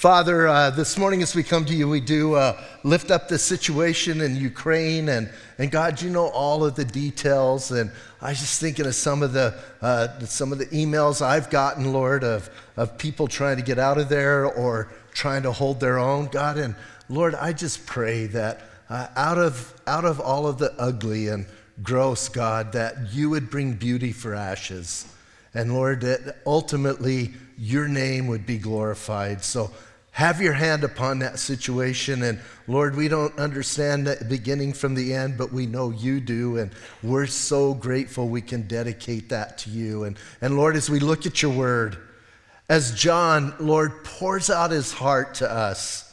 Father, uh, this morning as we come to you, we do uh, lift up the situation in Ukraine. And, and God, you know all of the details. And I was just thinking of some of the, uh, some of the emails I've gotten, Lord, of, of people trying to get out of there or trying to hold their own. God, and Lord, I just pray that uh, out, of, out of all of the ugly and gross, God, that you would bring beauty for ashes. And Lord, that ultimately your name would be glorified. So have your hand upon that situation. And Lord, we don't understand the beginning from the end, but we know you do. And we're so grateful we can dedicate that to you. And, and Lord, as we look at your word, as John, Lord, pours out his heart to us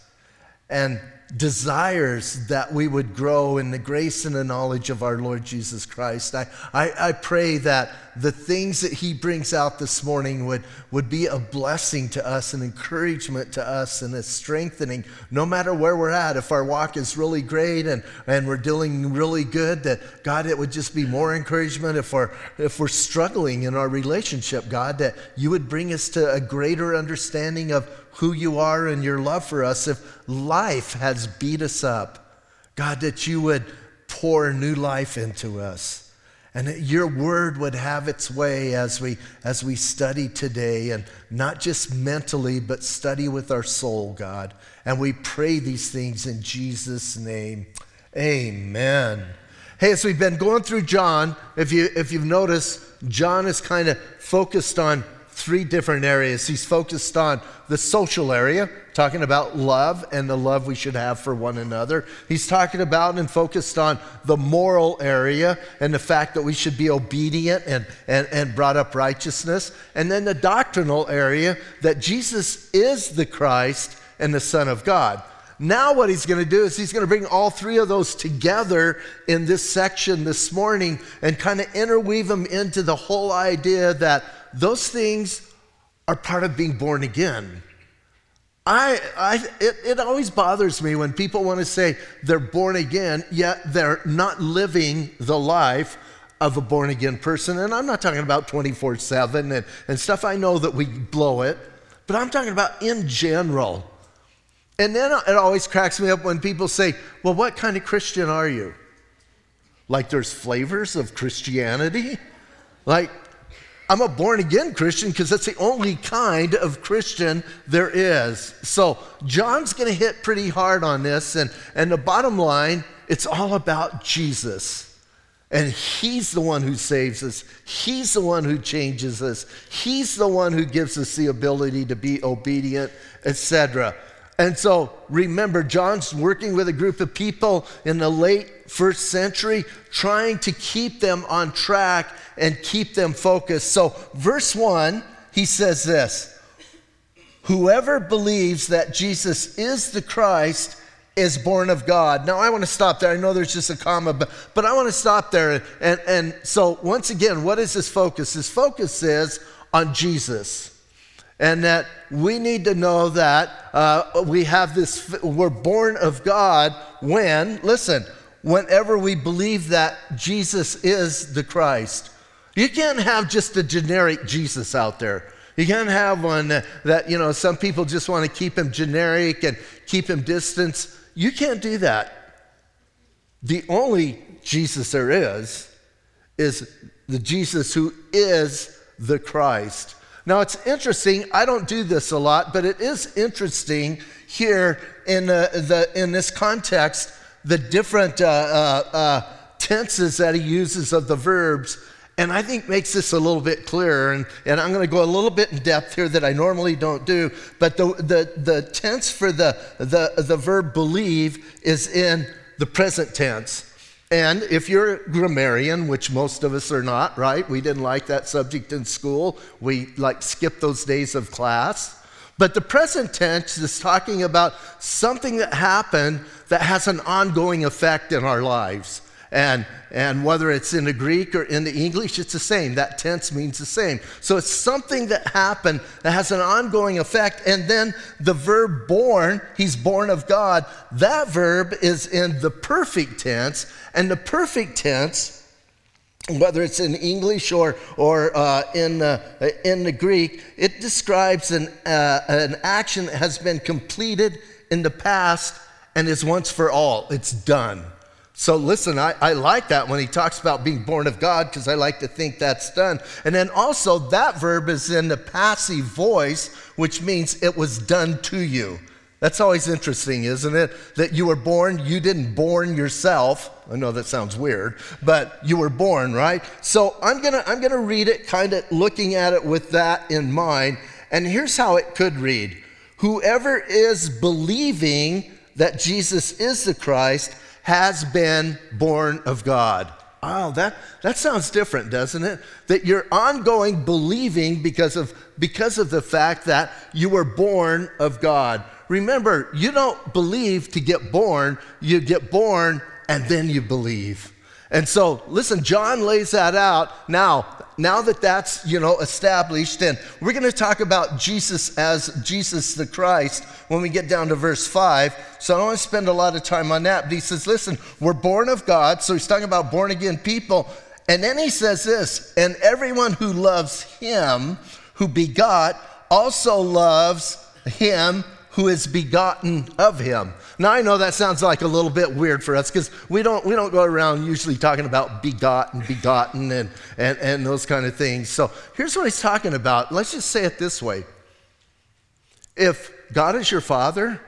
and desires that we would grow in the grace and the knowledge of our Lord Jesus Christ. I, I, I, pray that the things that he brings out this morning would, would be a blessing to us, an encouragement to us, and a strengthening no matter where we're at. If our walk is really great and, and we're doing really good, that God, it would just be more encouragement. If we're, if we're struggling in our relationship, God, that you would bring us to a greater understanding of who you are and your love for us. If life has beat us up, God, that you would pour new life into us. And that your word would have its way as we, as we study today, and not just mentally, but study with our soul, God. And we pray these things in Jesus' name. Amen. Hey, as we've been going through John, if, you, if you've noticed, John is kind of focused on three different areas. He's focused on the social area, talking about love and the love we should have for one another. He's talking about and focused on the moral area and the fact that we should be obedient and, and, and brought up righteousness. And then the doctrinal area that Jesus is the Christ and the Son of God. Now, what he's going to do is he's going to bring all three of those together in this section this morning and kind of interweave them into the whole idea that those things are part of being born again. I, I, it, it always bothers me when people want to say they're born again, yet they're not living the life of a born again person. And I'm not talking about 24 7 and, and stuff. I know that we blow it, but I'm talking about in general. And then it always cracks me up when people say, Well, what kind of Christian are you? Like there's flavors of Christianity? Like, I'm a born again Christian because that's the only kind of Christian there is. So, John's going to hit pretty hard on this. And, and the bottom line, it's all about Jesus. And he's the one who saves us. He's the one who changes us. He's the one who gives us the ability to be obedient, etc. And so remember, John's working with a group of people in the late first century, trying to keep them on track and keep them focused. So, verse 1, he says this Whoever believes that Jesus is the Christ is born of God. Now, I want to stop there. I know there's just a comma, but, but I want to stop there. And, and so, once again, what is his focus? His focus is on Jesus. And that we need to know that uh, we have this, we're born of God when, listen, whenever we believe that Jesus is the Christ. You can't have just a generic Jesus out there. You can't have one that, you know, some people just want to keep him generic and keep him distance You can't do that. The only Jesus there is, is the Jesus who is the Christ. Now, it's interesting, I don't do this a lot, but it is interesting here in, uh, the, in this context, the different uh, uh, uh tenses that he uses of the verbs and I think makes this a little bit clearer. And, and I'm going to go a little bit in depth here that I normally don't do. But the, the, the tense for the, the, the verb believe is in the present tense. And if you're a grammarian, which most of us are not, right? We didn't like that subject in school. We like skipped those days of class. But the present tense is talking about something that happened that has an ongoing effect in our lives. And, and whether it's in the Greek or in the English, it's the same. That tense means the same. So it's something that happened that has an ongoing effect. And then the verb born, he's born of God, that verb is in the perfect tense. And the perfect tense whether it's in English or, or uh, in, uh, in the Greek, it describes an, uh, an action that has been completed in the past and is once for all. It's done. So listen, I, I like that when he talks about being born of God because I like to think that's done. And then also, that verb is in the passive voice, which means it was done to you. That's always interesting, isn't it? That you were born, you didn't born yourself. I know that sounds weird, but you were born, right? So I'm gonna, I'm gonna read it kind of looking at it with that in mind. And here's how it could read Whoever is believing that Jesus is the Christ has been born of God. Oh, that, that sounds different, doesn't it? That you're ongoing believing because of, because of the fact that you were born of God. Remember, you don't believe to get born, you get born and then you believe. And so, listen, John lays that out. Now, now that that's, you know, established, and we're going to talk about Jesus as Jesus the Christ when we get down to verse 5. So I don't want to spend a lot of time on that. But he says, listen, we're born of God. So he's talking about born again people. And then he says this, and everyone who loves him who begot also loves him who is begotten of him. Now I know that sounds like a little bit weird for us because we don't we don't go around usually talking about begotten, begotten, and, and and those kind of things. So here's what he's talking about. Let's just say it this way. If God is your father,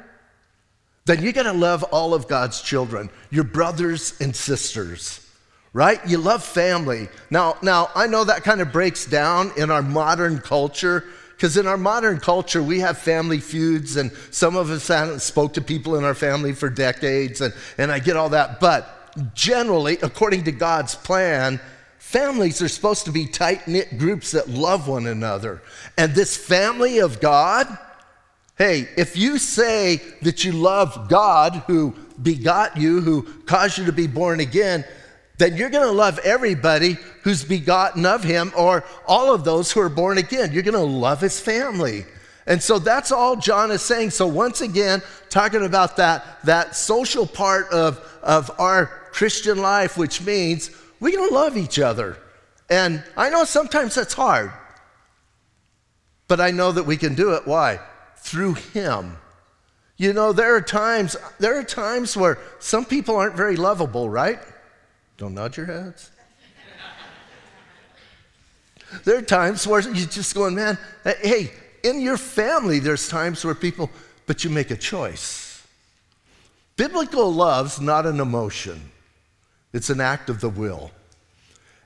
then you gotta love all of God's children, your brothers and sisters right? You love family. Now, now I know that kind of breaks down in our modern culture because in our modern culture, we have family feuds, and some of us haven't spoke to people in our family for decades, and, and I get all that. But generally, according to God's plan, families are supposed to be tight knit groups that love one another. And this family of God, hey, if you say that you love God who begot you, who caused you to be born again, then you're going to love everybody who's begotten of him or all of those who are born again. You're going to love his family. And so that's all John is saying. So once again, talking about that, that social part of, of our Christian life, which means we're going to love each other. And I know sometimes that's hard, but I know that we can do it. Why? Through him. You know, there are times, there are times where some people aren't very lovable, right? Don't nod your heads. there are times where you're just going, man, hey, in your family, there's times where people, but you make a choice. Biblical love's not an emotion, it's an act of the will.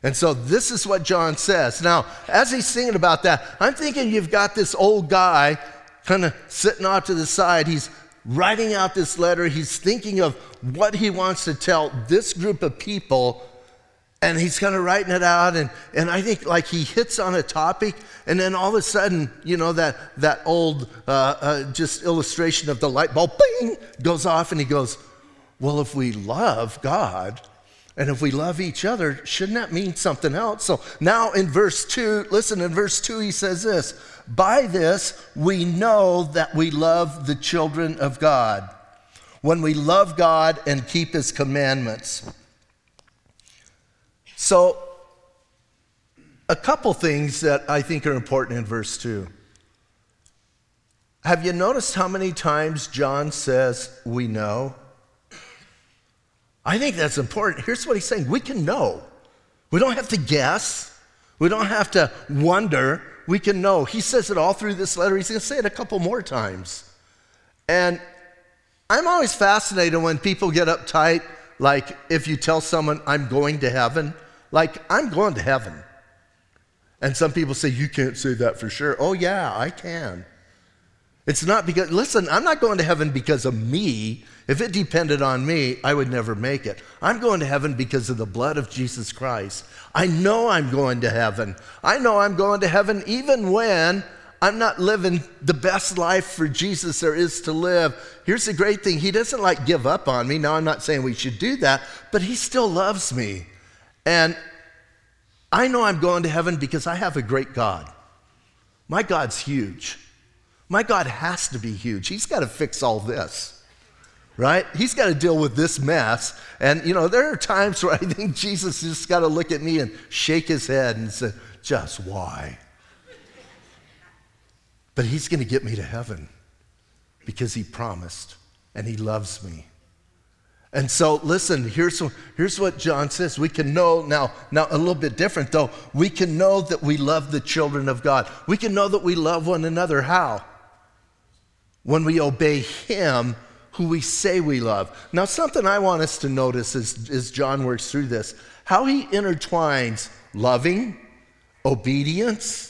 And so this is what John says. Now, as he's singing about that, I'm thinking you've got this old guy kind of sitting off to the side. He's writing out this letter. He's thinking of what he wants to tell this group of people. And he's kind of writing it out. And, and I think like he hits on a topic. And then all of a sudden, you know, that, that old uh, uh, just illustration of the light bulb bing, goes off. And he goes, Well, if we love God, and if we love each other, shouldn't that mean something else? So now in verse 2, listen, in verse 2, he says this By this we know that we love the children of God, when we love God and keep his commandments. So, a couple things that I think are important in verse 2. Have you noticed how many times John says, We know? I think that's important. Here's what he's saying we can know. We don't have to guess, we don't have to wonder. We can know. He says it all through this letter. He's going to say it a couple more times. And I'm always fascinated when people get uptight, like if you tell someone, I'm going to heaven, like I'm going to heaven. And some people say, You can't say that for sure. Oh, yeah, I can. It's not because, listen, I'm not going to heaven because of me. If it depended on me, I would never make it. I'm going to heaven because of the blood of Jesus Christ. I know I'm going to heaven. I know I'm going to heaven even when I'm not living the best life for Jesus there is to live. Here's the great thing He doesn't like give up on me. Now, I'm not saying we should do that, but He still loves me. And I know I'm going to heaven because I have a great God. My God's huge. My God has to be huge. He's got to fix all this. right? He's got to deal with this mess. And, you know, there are times where I think Jesus just got to look at me and shake his head and say, just why? But he's going to get me to heaven because he promised and he loves me. And so, listen, here's, here's what John says. We can know now, now, a little bit different though. We can know that we love the children of God. We can know that we love one another. How? When we obey Him who we say we love. Now, something I want us to notice as, as John works through this how he intertwines loving, obedience,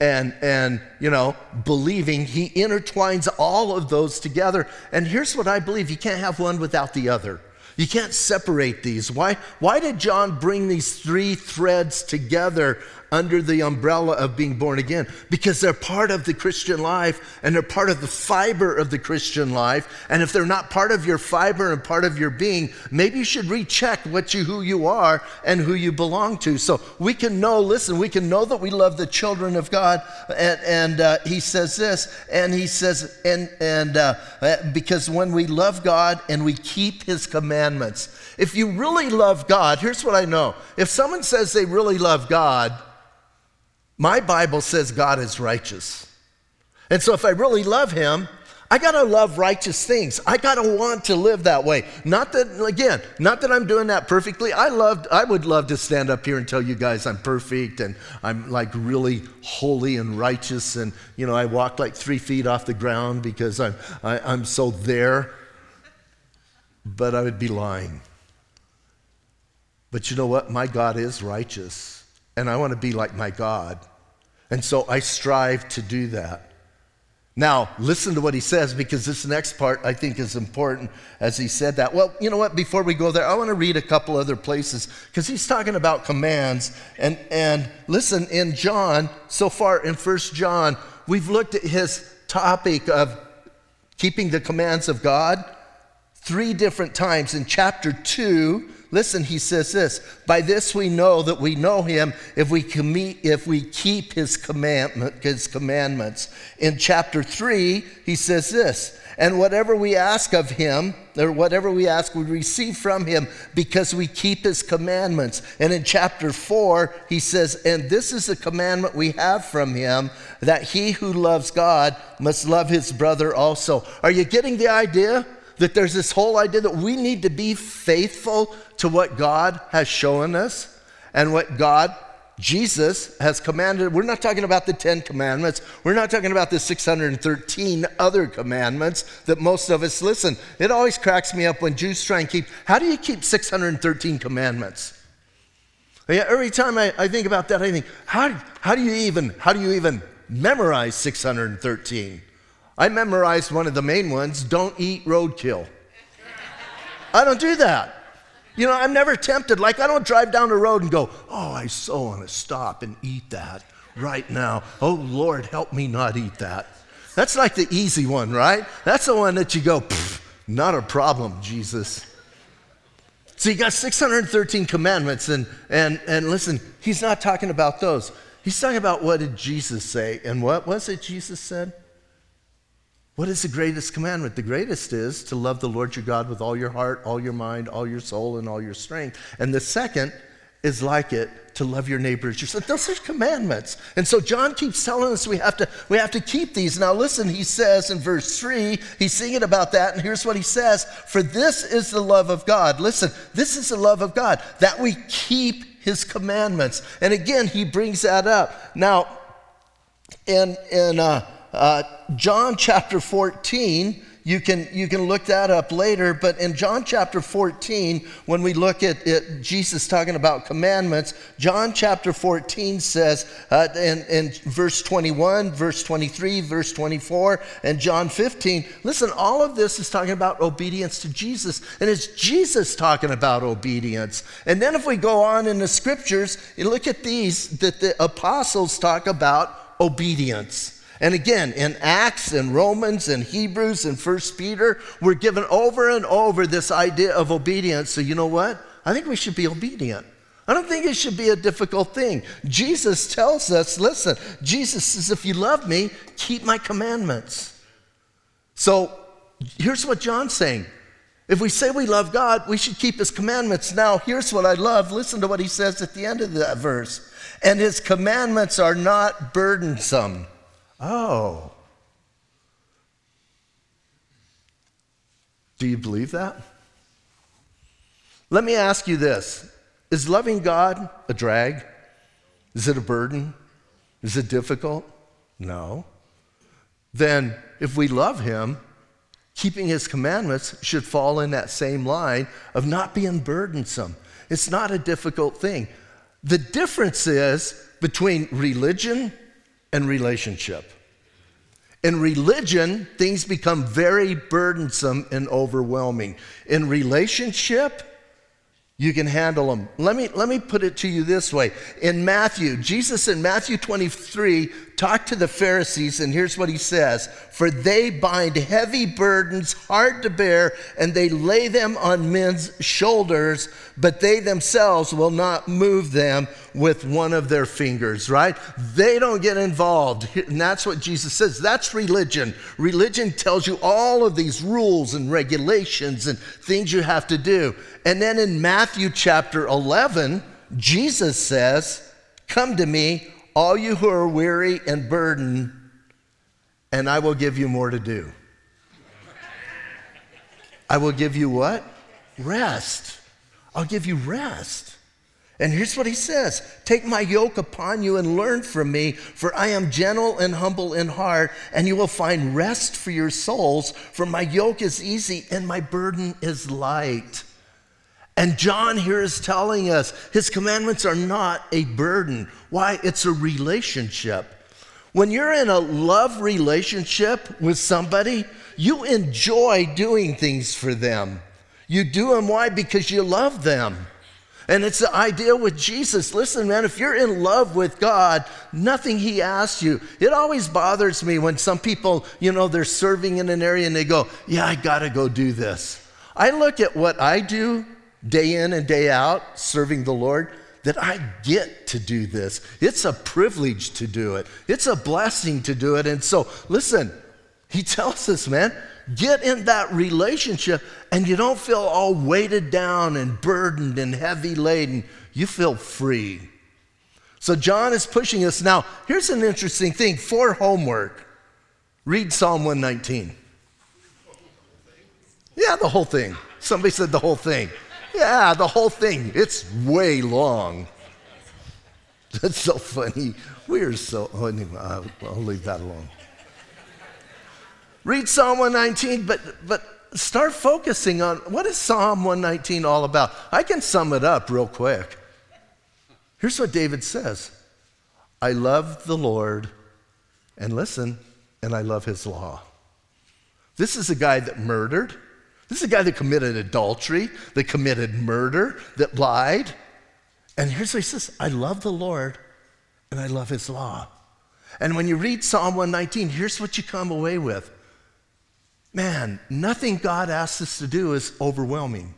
and, and you know believing. He intertwines all of those together. And here's what i believe. You can't have one without the other. You can't separate these. Why why did john bring these three threads together under the umbrella of being born again because they're part of the Christian life and they're part of the fiber of the Christian life. And if they're not part of your fiber and part of your being, maybe you should recheck what you who you are and who you belong to. So we can know, listen, we can know that we love the children of God. And, and uh, he says this, and he says, and and uh, because when we love God and we keep his commandments, if you really love God, here's what I know. If someone says they really love God, my Bible says God is righteous. And so if I really love him, I got to love righteous things. I got to want to live that way. Not that again, not that I'm doing that perfectly. I loved I would love to stand up here and tell you guys I'm perfect and I'm like really holy and righteous and you know, I walk like 3 feet off the ground because I'm I, am i am so there. But I would be lying. But you know what? My God is righteous and I want to be like my God. And so I strive to do that. Now, listen to what he says because this next part I think is important as he said that. Well, you know what? Before we go there, I want to read a couple other places because he's talking about commands. And, and listen, in John, so far in First John, we've looked at his topic of keeping the commands of God three different times. In chapter 2, Listen, he says this By this we know that we know him if we, if we keep his, commandment, his commandments. In chapter 3, he says this And whatever we ask of him, or whatever we ask, we receive from him because we keep his commandments. And in chapter 4, he says, And this is the commandment we have from him that he who loves God must love his brother also. Are you getting the idea? that there's this whole idea that we need to be faithful to what God has shown us and what God, Jesus, has commanded. We're not talking about the Ten Commandments. We're not talking about the 613 other commandments that most of us listen. It always cracks me up when Jews try and keep, how do you keep 613 commandments? Every time I, I think about that, I think, how, how do you even, how do you even memorize 613? I memorized one of the main ones don't eat roadkill. I don't do that. You know, I'm never tempted. Like, I don't drive down the road and go, oh, I so want to stop and eat that right now. Oh, Lord, help me not eat that. That's like the easy one, right? That's the one that you go, not a problem, Jesus. So you got 613 commandments, and, and, and listen, he's not talking about those. He's talking about what did Jesus say, and what was it Jesus said? What is the greatest commandment? The greatest is to love the Lord your God with all your heart, all your mind, all your soul, and all your strength. And the second is like it to love your neighbors. as yourself. Those are commandments. And so John keeps telling us we have to we have to keep these. Now listen, he says in verse 3, he's singing about that, and here's what he says: For this is the love of God. Listen, this is the love of God, that we keep his commandments. And again, he brings that up. Now, in in uh uh, John chapter 14, you can, you can look that up later, but in John chapter 14, when we look at Jesus talking about commandments, John chapter 14 says uh, in, in verse 21, verse 23, verse 24, and John 15, listen, all of this is talking about obedience to Jesus, and it's Jesus talking about obedience. And then if we go on in the scriptures, you look at these that the apostles talk about obedience. And again, in Acts and Romans and Hebrews and First Peter, we're given over and over this idea of obedience. So, you know what? I think we should be obedient. I don't think it should be a difficult thing. Jesus tells us listen, Jesus says, if you love me, keep my commandments. So, here's what John's saying If we say we love God, we should keep his commandments. Now, here's what I love. Listen to what he says at the end of that verse. And his commandments are not burdensome. Oh. Do you believe that? Let me ask you this Is loving God a drag? Is it a burden? Is it difficult? No. Then, if we love Him, keeping His commandments should fall in that same line of not being burdensome. It's not a difficult thing. The difference is between religion and relationship. In religion, things become very burdensome and overwhelming. In relationship, you can handle them. Let me, let me put it to you this way. In Matthew, Jesus in Matthew 23 talked to the Pharisees, and here's what he says For they bind heavy burdens hard to bear, and they lay them on men's shoulders, but they themselves will not move them with one of their fingers, right? They don't get involved. And that's what Jesus says. That's religion. Religion tells you all of these rules and regulations and things you have to do. And then in Matthew chapter 11, Jesus says, Come to me, all you who are weary and burdened, and I will give you more to do. I will give you what? Rest. I'll give you rest. And here's what he says Take my yoke upon you and learn from me, for I am gentle and humble in heart, and you will find rest for your souls. For my yoke is easy and my burden is light. And John here is telling us his commandments are not a burden. Why? It's a relationship. When you're in a love relationship with somebody, you enjoy doing things for them. You do them why? Because you love them. And it's the idea with Jesus. Listen, man, if you're in love with God, nothing He asks you. It always bothers me when some people, you know, they're serving in an area and they go, Yeah, I got to go do this. I look at what I do day in and day out serving the Lord that I get to do this. It's a privilege to do it, it's a blessing to do it. And so, listen, he tells us, man, get in that relationship and you don't feel all weighted down and burdened and heavy laden. You feel free. So, John is pushing us. Now, here's an interesting thing for homework read Psalm 119. Yeah, the whole thing. Somebody said the whole thing. Yeah, the whole thing. It's way long. That's so funny. We are so, oh, anyway, I'll, I'll leave that alone. Read Psalm 119, but, but start focusing on what is Psalm 119 all about? I can sum it up real quick. Here's what David says I love the Lord, and listen, and I love his law. This is a guy that murdered. This is a guy that committed adultery, that committed murder, that lied. And here's what he says I love the Lord and I love his law. And when you read Psalm 119, here's what you come away with man, nothing God asks us to do is overwhelming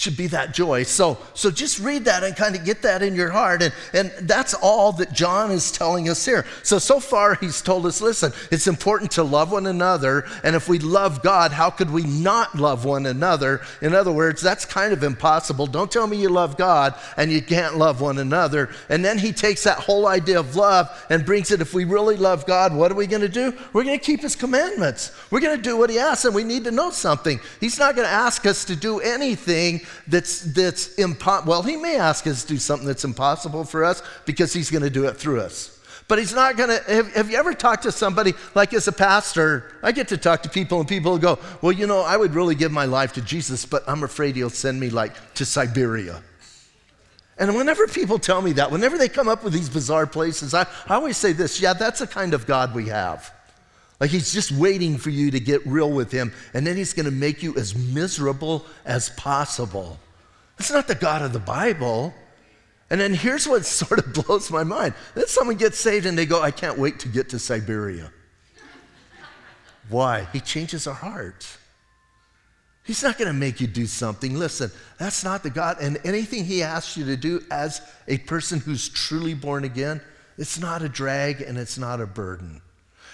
should be that joy. So, so just read that and kind of get that in your heart. And, and that's all that John is telling us here. So, so far, he's told us listen, it's important to love one another. And if we love God, how could we not love one another? In other words, that's kind of impossible. Don't tell me you love God and you can't love one another. And then he takes that whole idea of love and brings it if we really love God, what are we going to do? We're going to keep his commandments. We're going to do what he asks, and we need to know something. He's not going to ask us to do anything that's, that's impossible. Well, he may ask us to do something that's impossible for us because he's going to do it through us. But he's not going to. Have, have, you ever talked to somebody, like as a pastor, I get to talk to people and people go, Well, you know, I would really give my life to Jesus, but I'm afraid he'll send me like to Siberia. And whenever people tell me that, whenever they come up with these bizarre places, I, I always say this yeah, that's the kind of God we have. Like he's just waiting for you to get real with him, and then he's going to make you as miserable as possible. That's not the God of the Bible. And then here's what sort of blows my mind. Then someone gets saved and they go, I can't wait to get to Siberia. Why? He changes our hearts. He's not going to make you do something. Listen, that's not the God. And anything He asks you to do as a person who's truly born again, it's not a drag and it's not a burden.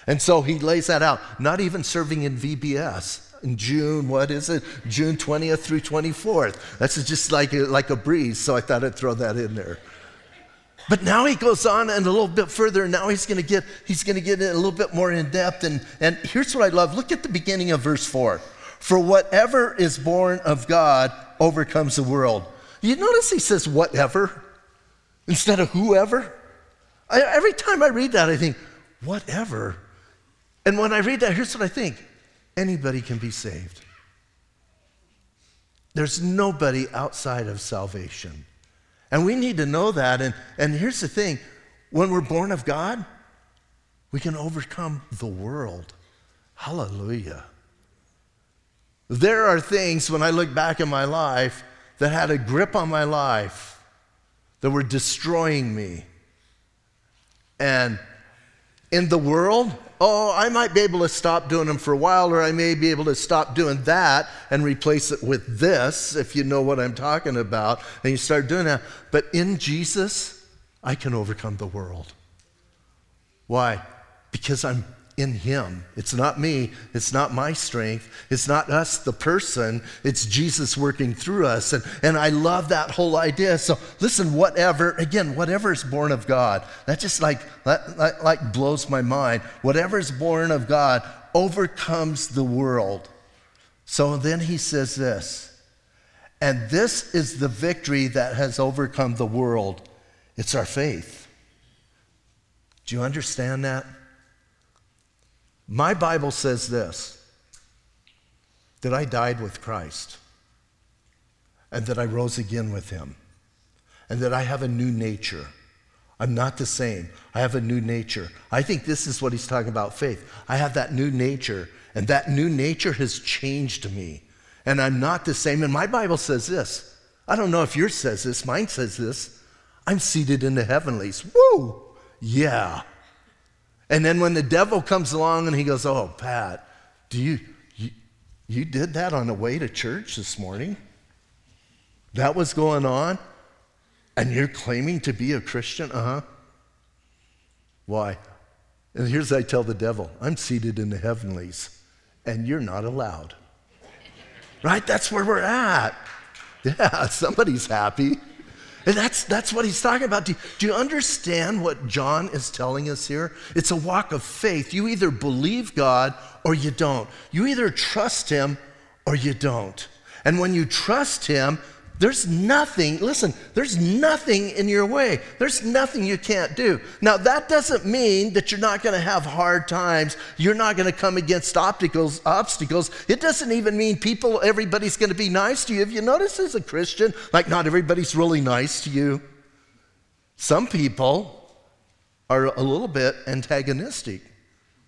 And so he lays that out, not even serving in VBS. in June, what is it? June 20th through 24th. That's just like a, like a breeze, so I thought I'd throw that in there. But now he goes on and a little bit further, and now he's going to get he's going to get a little bit more in depth. And, and here's what I love. Look at the beginning of verse 4. For whatever is born of God overcomes the world. You notice he says whatever instead of whoever? I, every time I read that, I think, whatever. And when I read that, here's what I think anybody can be saved. There's nobody outside of salvation. And we need to know that. And, and here's the thing when we're born of God, we can overcome the world. Hallelujah. There are things when I look back in my life that had a grip on my life that were destroying me. And in the world, oh, I might be able to stop doing them for a while, or I may be able to stop doing that and replace it with this, if you know what I'm talking about, and you start doing that. But in Jesus, I can overcome the world. Why? Because I'm in Him. It's not me, it's not my strength, it's not us, the person, it's Jesus working through us. And, and I love that whole idea. So listen, whatever, again, whatever is born of God, that just like, that, like blows my mind. Whatever is born of God overcomes the world. So then he says this, and this is the victory that has overcome the world. It's our faith. Do you understand that? My Bible says this that I died with Christ, and that I rose again with him, and that I have a new nature. I'm not the same. I have a new nature. I think this is what he's talking about faith. I have that new nature, and that new nature has changed me. And I'm not the same. And my Bible says this. I don't know if yours says this, mine says this. I'm seated in the heavenlies. Woo! Yeah. And then when the devil comes along and he goes, Oh, Pat, do you, you, you did that on the way to church this morning? That was going on? And you're claiming to be a Christian? Uh huh. Why? And here's I tell the devil I'm seated in the heavenlies, and you're not allowed. right? That's where we're at. Yeah, somebody's happy. And that's, that's what he's talking about. Do do you understand what John is telling us here? It's a walk of faith. You either believe God or you don't. You either trust him or you don't. And when you trust him, there's nothing, listen, there's nothing in your way. There's nothing you can't do. Now, that doesn't mean that you're not going to have hard times. You're not going to come against obstacles, obstacles. It doesn't even mean people, everybody's going to be nice to you. If you notice as a Christian, like not everybody's really nice to you. Some people are a little bit antagonistic.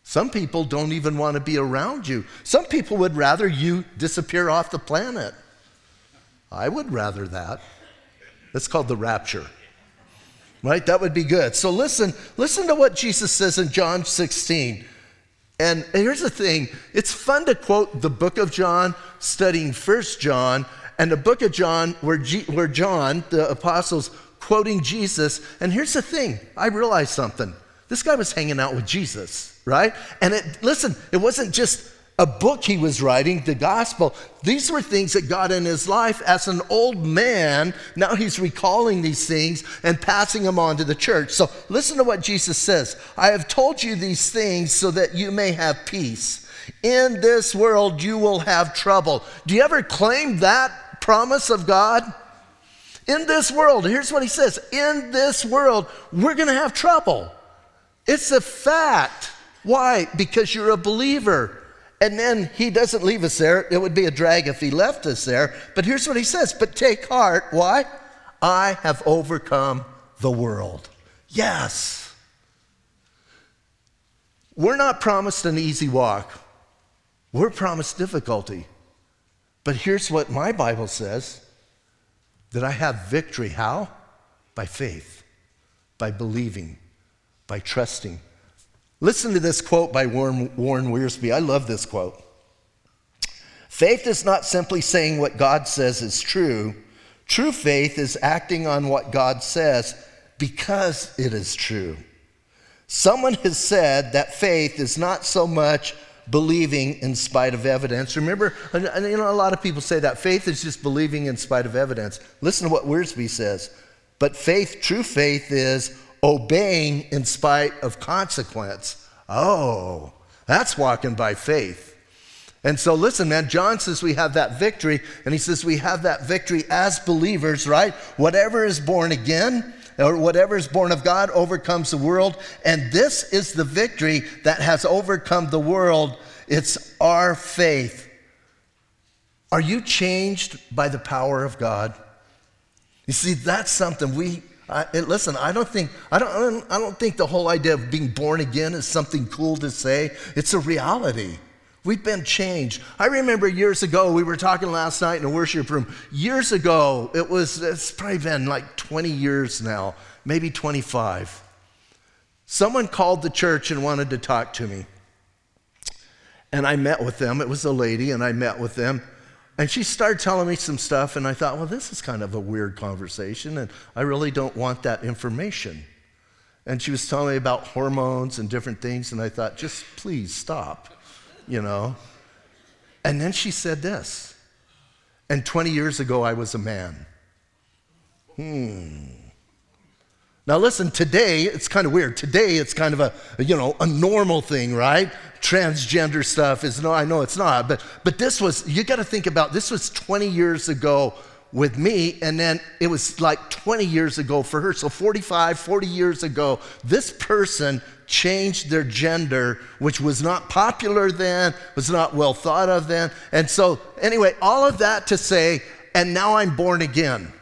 Some people don't even want to be around you. Some people would rather you disappear off the planet. I would rather that. That's called the rapture. Right? That would be good. So listen, listen to what Jesus says in John 16. And here's the thing it's fun to quote the book of John, studying First John, and the book of John, where, G, where John, the apostles, quoting Jesus. And here's the thing I realized something. This guy was hanging out with Jesus, right? And it, listen, it wasn't just a book he was writing, the gospel. These were things that got in his life as an old man. Now he's recalling these things and passing them on to the church. So listen to what Jesus says I have told you these things so that you may have peace. In this world, you will have trouble. Do you ever claim that promise of God? In this world, here's what he says In this world, we're going to have trouble. It's a fact. Why? Because you're a believer. And then he doesn't leave us there. It would be a drag if he left us there. But here's what he says But take heart. Why? I have overcome the world. Yes. We're not promised an easy walk, we're promised difficulty. But here's what my Bible says that I have victory. How? By faith, by believing, by trusting, Listen to this quote by Warren, Warren Wiersbe. I love this quote. Faith is not simply saying what God says is true. True faith is acting on what God says because it is true. Someone has said that faith is not so much believing in spite of evidence. Remember, you know, a lot of people say that faith is just believing in spite of evidence. Listen to what Wiersbe says. But faith, true faith, is obeying in spite of consequence. Oh, that's walking by faith. And so, listen, man, John says we have that victory, and he says we have that victory as believers, right? Whatever is born again, or whatever is born of God overcomes the world. And this is the victory that has overcome the world. It's our faith. Are you changed by the power of God? You see, that's something we, I, listen, I don't think, I don't, I don't, I don't think the whole idea of being born again is something cool to say. It's a reality. We've been changed. I remember years ago, we were talking last night in a worship room. Years ago, it was, it's probably been like 20 years now, maybe 25. Someone called the church and wanted to talk to me. And I met with them. It was a lady, and I met with them. And she started telling me some stuff, and I thought, well, this is kind of a weird conversation, and I really don't want that information. And she was telling me about hormones and different things, and I thought, just please stop you know. And then she said this. And 20 years ago, I was a man. Hmm. Now listen, today it's kind of weird. Today it's kind of a, you know, a normal thing, right? Transgender stuff is no, I know it's not, but but this was you got to think about this was 20 years ago with me and then it was like 20 years ago for her. So 45, 40 years ago, this person changed their gender, which was not popular then, was not well thought of then. And so, anyway, all of that to say, and now I'm born again.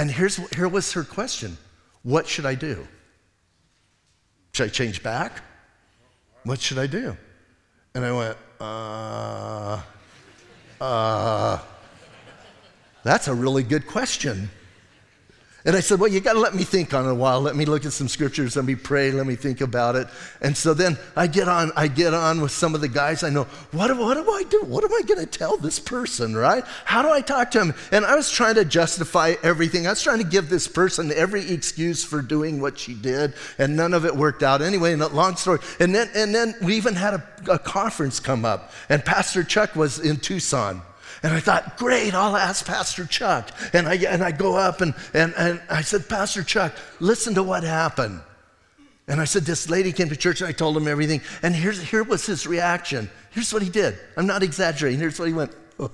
And here's, here was her question What should I do? Should I change back? What should I do? And I went, uh, uh, that's a really good question. And I said, Well, you got to let me think on it a while. Let me look at some scriptures. Let me pray. Let me think about it. And so then I get on, I get on with some of the guys I know. What do, what do I do? What am I going to tell this person, right? How do I talk to him? And I was trying to justify everything. I was trying to give this person every excuse for doing what she did, and none of it worked out. Anyway, And long story. And then, and then we even had a, a conference come up, and Pastor Chuck was in Tucson. And I thought, great, I'll ask Pastor Chuck. And I, and I go up and, and, and I said, Pastor Chuck, listen to what happened. And I said, This lady came to church and I told him everything. And here's, here was his reaction. Here's what he did. I'm not exaggerating. Here's what he went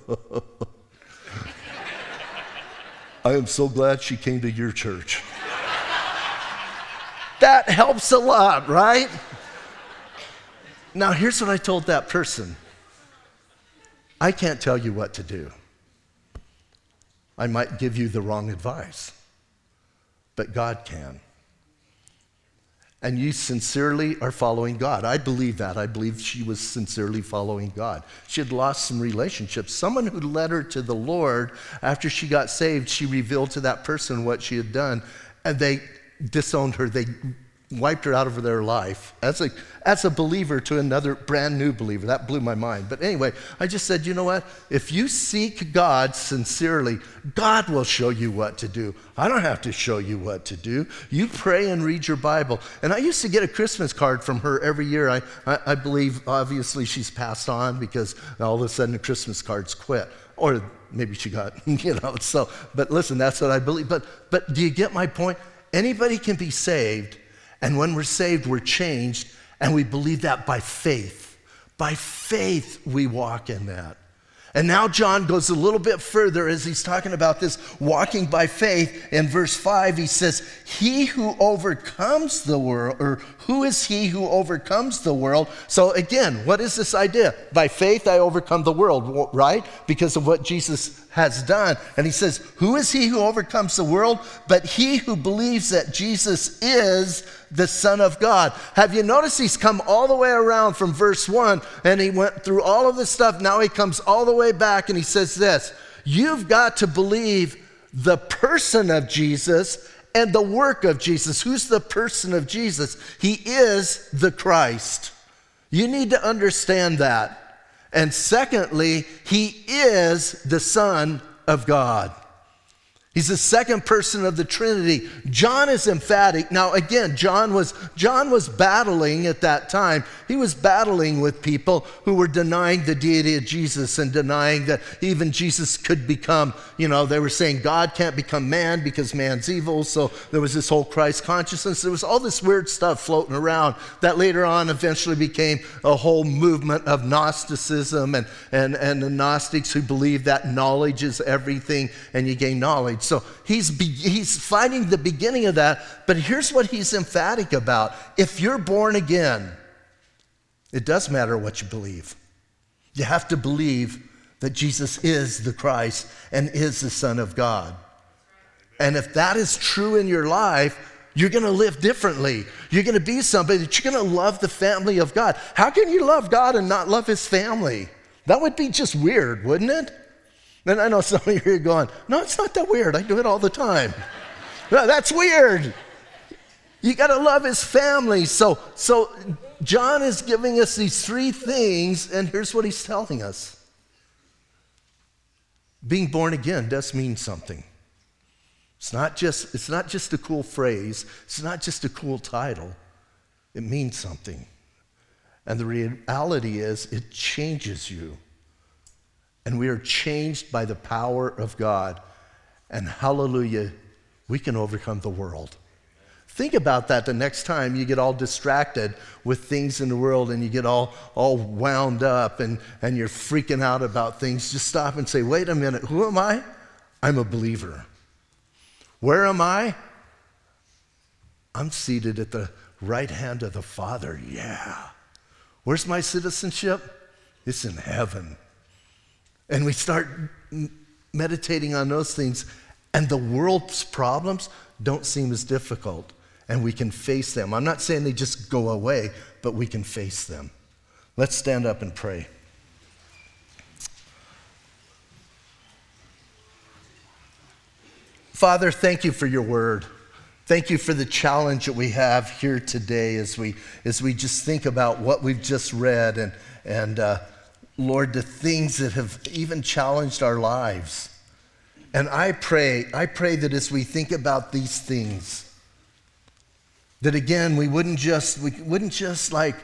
I am so glad she came to your church. that helps a lot, right? Now, here's what I told that person I can't tell you what to do. I might give you the wrong advice, but God can. And you sincerely are following God. I believe that. I believe she was sincerely following God. She had lost some relationships. Someone who led her to the Lord after she got saved, she revealed to that person what she had done, and they disowned her. They wiped her out of their life as a, as a believer to another brand new believer. That blew my mind. But anyway, I just said, you know what? If you seek God sincerely, God will show you what to do. I don't have to show you what to do. You pray and read your Bible. And I used to get a Christmas card from her every year. I, I, I believe, obviously, she's passed on because all of a sudden the Christmas cards quit. Or maybe she got, you know, so, but listen, that's what I believe. But, but do you get my point? Anybody can be saved and when we're saved, we're changed, and we believe that by faith. By faith, we walk in that. And now John goes a little bit further as he's talking about this walking by faith. In verse 5, he says, He who overcomes the world, or who is he who overcomes the world? So again, what is this idea? By faith, I overcome the world, right? Because of what Jesus has done. And he says, Who is he who overcomes the world? But he who believes that Jesus is the Son of God. Have you noticed he's come all the way around from verse 1 and he went through all of this stuff. Now he comes all the way back and he says this You've got to believe the person of Jesus and the work of Jesus. Who's the person of Jesus? He is the Christ. You need to understand that. And secondly, he is the Son of God. He's the second person of the Trinity. John is emphatic. Now again, John was John was battling at that time. He was battling with people who were denying the deity of Jesus and denying that even Jesus could become, you know, they were saying God can't become man because man's evil. So there was this whole Christ consciousness. There was all this weird stuff floating around that later on eventually became a whole movement of Gnosticism and and, and the Gnostics who believe that knowledge is everything and you gain knowledge. So he's, be, he's fighting the beginning of that. But here's what he's emphatic about if you're born again, it does matter what you believe. You have to believe that Jesus is the Christ and is the Son of God. And if that is true in your life, you're going to live differently. You're going to be somebody that you're going to love the family of God. How can you love God and not love his family? That would be just weird, wouldn't it? And I know some of you are going, no, it's not that weird. I do it all the time. no, that's weird. You got to love his family. So, so John is giving us these three things, and here's what he's telling us. Being born again does mean something. It's not just, it's not just a cool phrase, it's not just a cool title. It means something. And the reality is, it changes you and we are changed by the power of God. And hallelujah, we can overcome the world. Think about that the next time you get all distracted with things in the world and you get all, all wound up and, and you're freaking out about things. Just stop and say, wait a minute, who am I? I'm a believer. Where am I? I'm seated at the right hand of the Father. Yeah. Where's my citizenship? It's in heaven. And we start meditating on those things, and the world's problems don't seem as difficult, and we can face them. I'm not saying they just go away, but we can face them. Let's stand up and pray. Father, thank you for your word. Thank you for the challenge that we have here today as we, as we just think about what we've just read and, and uh, Lord, the things that have even challenged our lives. And I pray, I pray that as we think about these things, that again, we wouldn't just, we wouldn't just like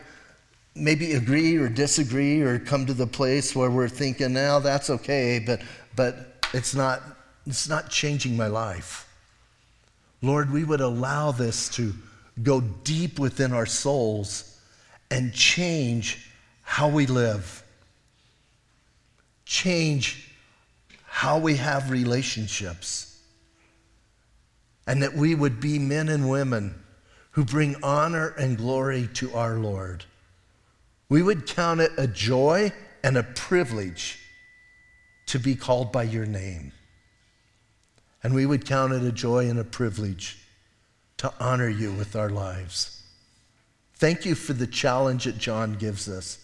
maybe agree or disagree or come to the place where we're thinking, now that's okay, but, but it's not, it's not changing my life. Lord, we would allow this to go deep within our souls and change how we live change how we have relationships. And that we would be men and women who bring honor and glory to our Lord. We would count it a joy and a privilege to be called by your name. And we would count it a joy and a privilege to honor you with our lives. Thank you for the challenge that John gives us.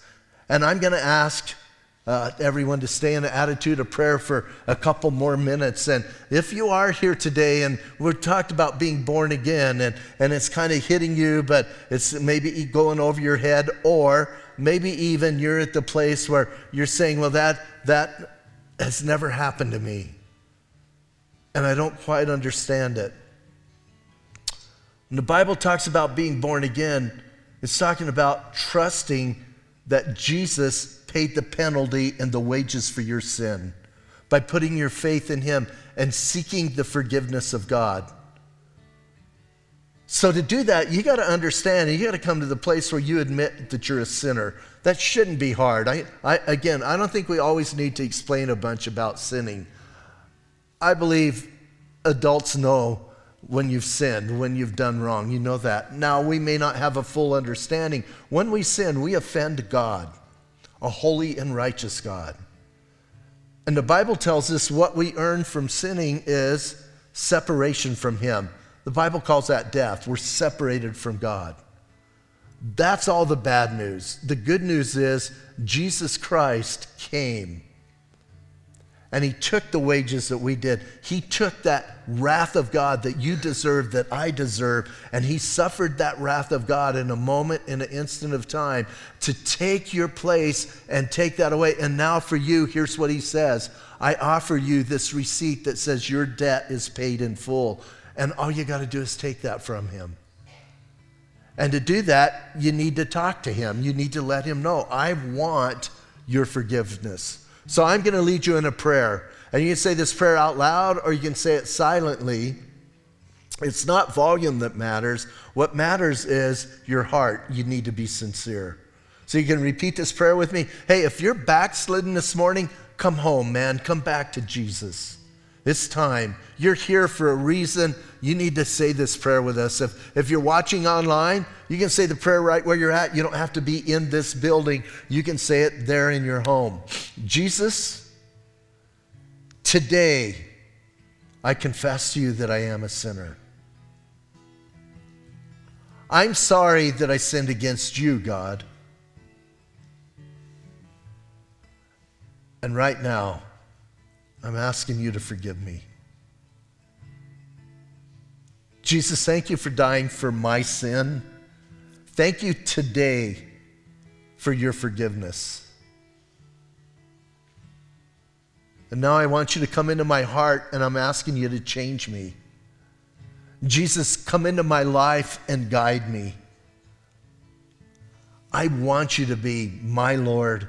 And I'm going to ask uh, everyone to stay in an attitude of prayer for a couple more minutes. And if you are here today and we've talked about being born again and, and it's kind of hitting you, but it's maybe going over your head, or maybe even you're at the place where you're saying, well, that, that has never happened to me. And I don't quite understand it. When the Bible talks about being born again, it's talking about trusting that Jesus paid the penalty and the wages for your sin by putting your faith in Him and seeking the forgiveness of God. So, to do that, you got to understand, and you got to come to the place where you admit that you're a sinner. That shouldn't be hard. I, I, again, I don't think we always need to explain a bunch about sinning. I believe adults know when you've sinned, when you've done wrong. You know that. Now, we may not have a full understanding. When we sin, we offend God a holy and righteous God. And the Bible tells us what we earn from sinning is separation from Him. The Bible calls that death. We're separated from God. That's all the bad news. The good news is Jesus Christ came and he took the wages that we did. He took that wrath of God that you deserve, that I deserve, and he suffered that wrath of God in a moment, in an instant of time, to take your place and take that away. And now for you, here's what he says I offer you this receipt that says your debt is paid in full. And all you got to do is take that from him. And to do that, you need to talk to him. You need to let him know, I want your forgiveness. So I'm going to lead you in a prayer. And you can say this prayer out loud or you can say it silently. It's not volume that matters. What matters is your heart. You need to be sincere. So you can repeat this prayer with me. Hey, if you're backslidden this morning, come home, man. Come back to Jesus. It's time. You're here for a reason. You need to say this prayer with us. If, if you're watching online, you can say the prayer right where you're at. You don't have to be in this building. You can say it there in your home. Jesus, today I confess to you that I am a sinner. I'm sorry that I sinned against you, God. And right now, I'm asking you to forgive me. Jesus, thank you for dying for my sin. Thank you today for your forgiveness. And now I want you to come into my heart and I'm asking you to change me. Jesus, come into my life and guide me. I want you to be my Lord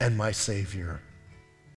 and my Savior.